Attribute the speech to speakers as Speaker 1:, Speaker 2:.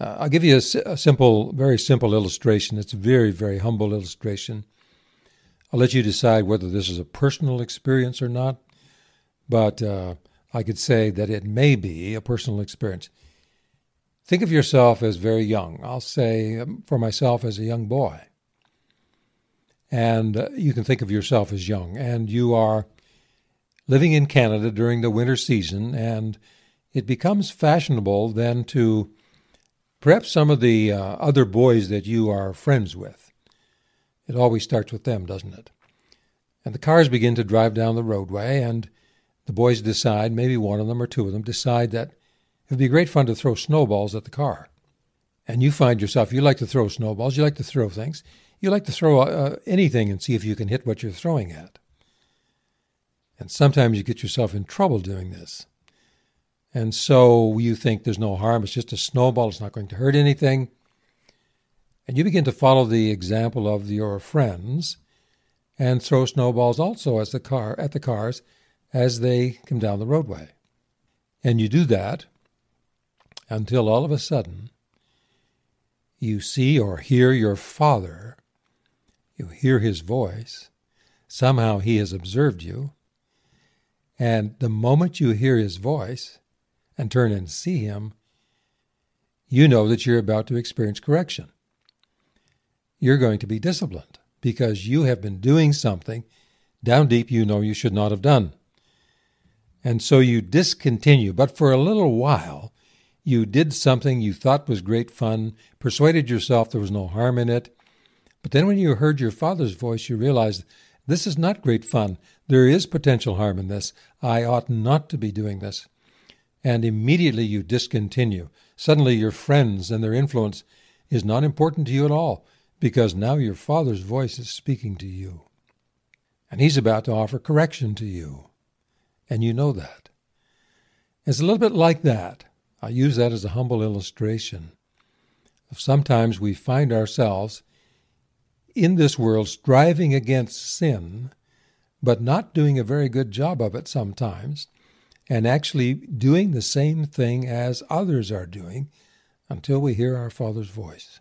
Speaker 1: Uh, I'll give you a, a, simple, very simple illustration. It's a very, very humble illustration. I'll let you decide whether this is a personal experience or not, but uh, I could say that it may be a personal experience. Think of yourself as very young. I'll say um, for myself as a young boy. And uh, you can think of yourself as young, and you are living in Canada during the winter season, and it becomes fashionable then to perhaps some of the uh, other boys that you are friends with. It always starts with them, doesn't it? And the cars begin to drive down the roadway, and the boys decide, maybe one of them or two of them, decide that it would be great fun to throw snowballs at the car. And you find yourself, you like to throw snowballs, you like to throw things, you like to throw uh, anything and see if you can hit what you're throwing at. And sometimes you get yourself in trouble doing this. And so you think there's no harm, it's just a snowball, it's not going to hurt anything. And you begin to follow the example of your friends and throw snowballs also as the car at the cars as they come down the roadway. And you do that until all of a sudden you see or hear your father, you hear his voice, somehow he has observed you, and the moment you hear his voice and turn and see him, you know that you're about to experience correction. You're going to be disciplined because you have been doing something down deep you know you should not have done. And so you discontinue, but for a little while, you did something you thought was great fun, persuaded yourself there was no harm in it. But then when you heard your father's voice, you realized this is not great fun. There is potential harm in this. I ought not to be doing this. And immediately you discontinue. Suddenly your friends and their influence is not important to you at all because now your father's voice is speaking to you. And he's about to offer correction to you. And you know that. It's a little bit like that I use that as a humble illustration sometimes we find ourselves in this world striving against sin, but not doing a very good job of it sometimes, and actually doing the same thing as others are doing until we hear our Father's voice.